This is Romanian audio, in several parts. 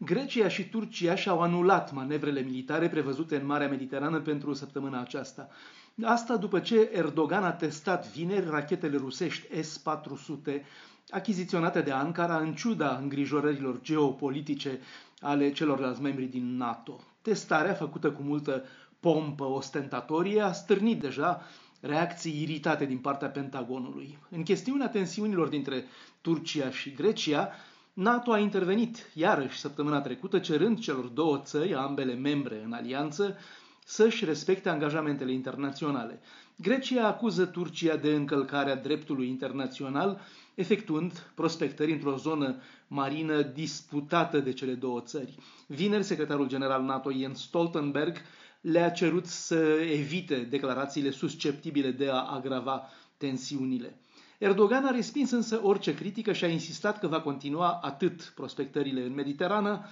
Grecia și Turcia și-au anulat manevrele militare prevăzute în Marea Mediterană pentru săptămâna aceasta. Asta după ce Erdogan a testat vineri rachetele rusești S-400 achiziționate de Ankara în ciuda îngrijorărilor geopolitice ale celorlalți membri din NATO. Testarea, făcută cu multă pompă ostentatorie, a stârnit deja reacții iritate din partea Pentagonului. În chestiunea tensiunilor dintre Turcia și Grecia, NATO a intervenit iarăși săptămâna trecută cerând celor două țări, ambele membre în alianță, să-și respecte angajamentele internaționale. Grecia acuză Turcia de încălcarea dreptului internațional, efectuând prospectări într-o zonă marină disputată de cele două țări. Vineri, secretarul general NATO Jens Stoltenberg le-a cerut să evite declarațiile susceptibile de a agrava tensiunile. Erdogan a respins însă orice critică și a insistat că va continua atât prospectările în Mediterană,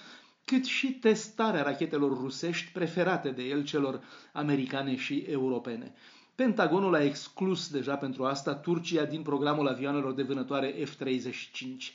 cât și testarea rachetelor rusești preferate de el celor americane și europene. Pentagonul a exclus deja pentru asta Turcia din programul avioanelor de vânătoare F-35.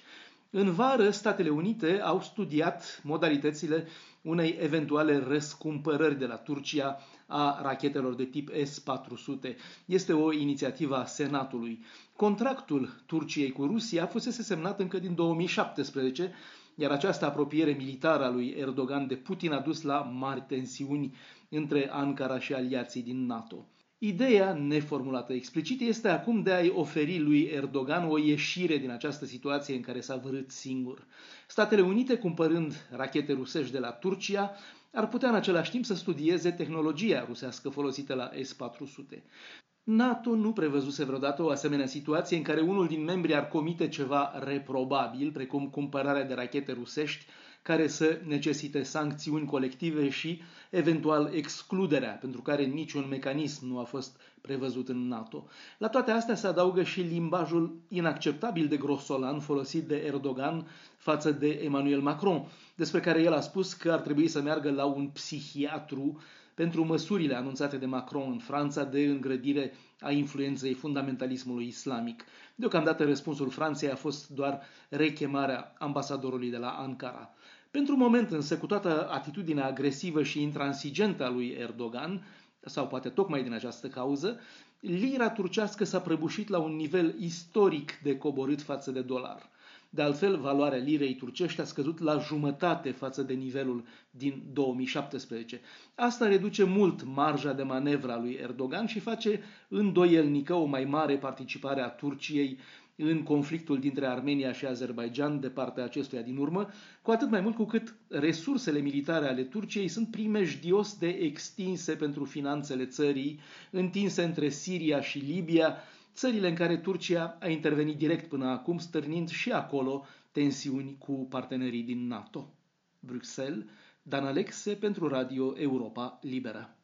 În vară, Statele Unite au studiat modalitățile unei eventuale răscumpărări de la Turcia a rachetelor de tip S-400. Este o inițiativă a Senatului. Contractul Turciei cu Rusia fusese semnat încă din 2017, iar această apropiere militară a lui Erdogan de Putin a dus la mari tensiuni între Ankara și aliații din NATO. Ideea, neformulată explicit, este acum de a-i oferi lui Erdogan o ieșire din această situație în care s-a vărât singur. Statele Unite, cumpărând rachete rusești de la Turcia, ar putea în același timp să studieze tehnologia rusească folosită la S-400. NATO nu prevăzuse vreodată o asemenea situație în care unul din membrii ar comite ceva reprobabil, precum cumpărarea de rachete rusești care să necesite sancțiuni colective și eventual excluderea, pentru care niciun mecanism nu a fost prevăzut în NATO. La toate astea se adaugă și limbajul inacceptabil de grosolan folosit de Erdogan față de Emmanuel Macron, despre care el a spus că ar trebui să meargă la un psihiatru pentru măsurile anunțate de Macron în Franța de îngrădire a influenței fundamentalismului islamic. Deocamdată răspunsul Franței a fost doar rechemarea ambasadorului de la Ankara. Pentru moment însă, cu toată atitudinea agresivă și intransigentă a lui Erdogan, sau poate tocmai din această cauză, lira turcească s-a prăbușit la un nivel istoric de coborât față de dolar. De altfel, valoarea lirei turcești a scăzut la jumătate față de nivelul din 2017. Asta reduce mult marja de manevră a lui Erdogan și face îndoielnică o mai mare participare a Turciei în conflictul dintre Armenia și Azerbaijan de partea acestuia din urmă, cu atât mai mult cu cât resursele militare ale Turciei sunt primejdios de extinse pentru finanțele țării, întinse între Siria și Libia, țările în care Turcia a intervenit direct până acum, stârnind și acolo tensiuni cu partenerii din NATO. Bruxelles, Dan Alexe pentru Radio Europa Liberă.